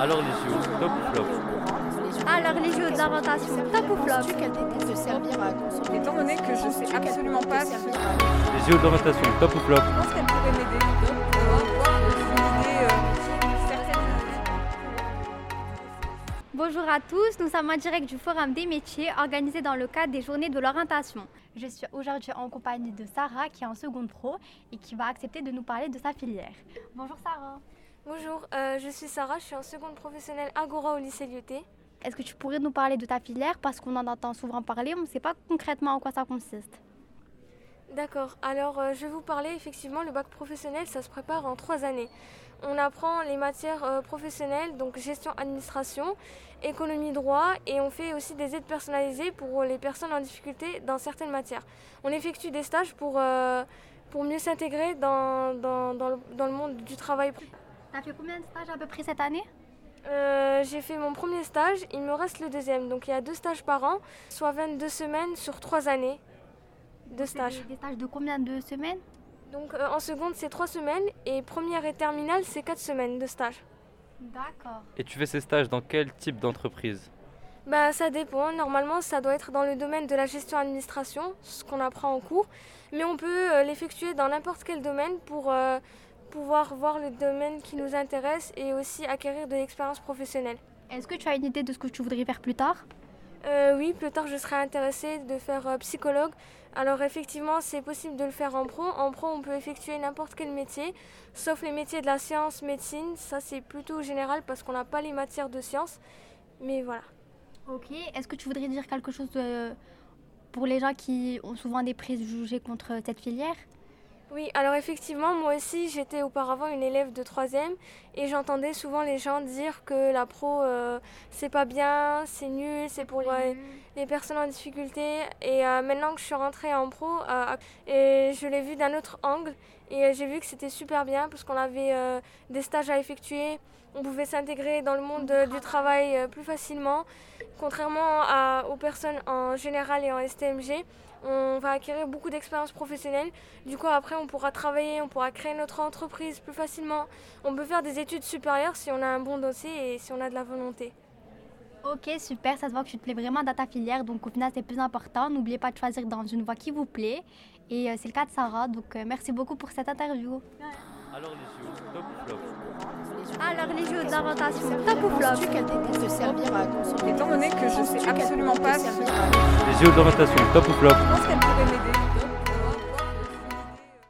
Alors les JO, top ou flop Alors les jeux d'orientation, top ou flop qu'elle déteste servir à consommer. Étant donné que je sais absolument pas si Les JO d'orientation, top ou flop Je pense qu'elle pourrait m'aider euh, certaine. Bonjour à tous, nous sommes en direct du Forum des métiers organisé dans le cadre des journées de l'orientation. Je suis aujourd'hui en compagnie de Sarah qui est en seconde pro et qui va accepter de nous parler de sa filière. Bonjour Sarah. Bonjour, euh, je suis Sarah, je suis en seconde professionnelle Agora au lycée Lyoté. Est-ce que tu pourrais nous parler de ta filière? Parce qu'on en entend souvent parler, on ne sait pas concrètement en quoi ça consiste. D'accord, alors euh, je vais vous parler effectivement, le bac professionnel, ça se prépare en trois années. On apprend les matières euh, professionnelles, donc gestion, administration, économie, droit, et on fait aussi des aides personnalisées pour les personnes en difficulté dans certaines matières. On effectue des stages pour, euh, pour mieux s'intégrer dans, dans, dans le, dans le monde du travail. Tu as fait combien de stages à peu près cette année? Euh, j'ai fait mon premier stage, il me reste le deuxième, donc il y a deux stages par an, soit 22 semaines sur trois années de stage. Des, des stages de combien de semaines? Donc euh, en seconde c'est trois semaines et première et terminale c'est quatre semaines de stage. D'accord. Et tu fais ces stages dans quel type d'entreprise? Bah ça dépend, normalement ça doit être dans le domaine de la gestion administration, ce qu'on apprend en cours, mais on peut euh, l'effectuer dans n'importe quel domaine pour euh, pouvoir voir le domaine qui nous intéresse et aussi acquérir de l'expérience professionnelle. Est-ce que tu as une idée de ce que tu voudrais faire plus tard? Euh, oui, plus tard je serais intéressée de faire euh, psychologue. Alors effectivement c'est possible de le faire en pro. En pro on peut effectuer n'importe quel métier, sauf les métiers de la science, médecine. Ça c'est plutôt général parce qu'on n'a pas les matières de sciences. Mais voilà. Ok. Est-ce que tu voudrais dire quelque chose de- pour les gens qui ont souvent des préjugés contre cette filière? Oui, alors effectivement, moi aussi, j'étais auparavant une élève de troisième et j'entendais souvent les gens dire que la pro, euh, c'est pas bien, c'est nul, c'est pour euh, les personnes en difficulté. Et euh, maintenant que je suis rentrée en pro, euh, et je l'ai vu d'un autre angle et euh, j'ai vu que c'était super bien parce qu'on avait euh, des stages à effectuer, on pouvait s'intégrer dans le monde euh, du travail plus facilement. Contrairement aux personnes en général et en STMG, on va acquérir beaucoup d'expérience professionnelle. Du coup, après, on pourra travailler, on pourra créer notre entreprise plus facilement. On peut faire des études supérieures si on a un bon dossier et si on a de la volonté. Ok, super. Ça se voit que tu te plais vraiment dans ta filière. Donc au final, c'est plus important. N'oubliez pas de choisir dans une voie qui vous plaît. Et euh, c'est le cas de Sarah. Donc euh, merci beaucoup pour cette interview. Alors les JO, top ou flop? Alors les jeux d'orientation, top ou flop? Qu'elle servir à consommer Étant donné que je sais Penses-tu qu'elle absolument pas Les JO d'orientation, top ou flop? Je pense qu'elle pourrait m'aider?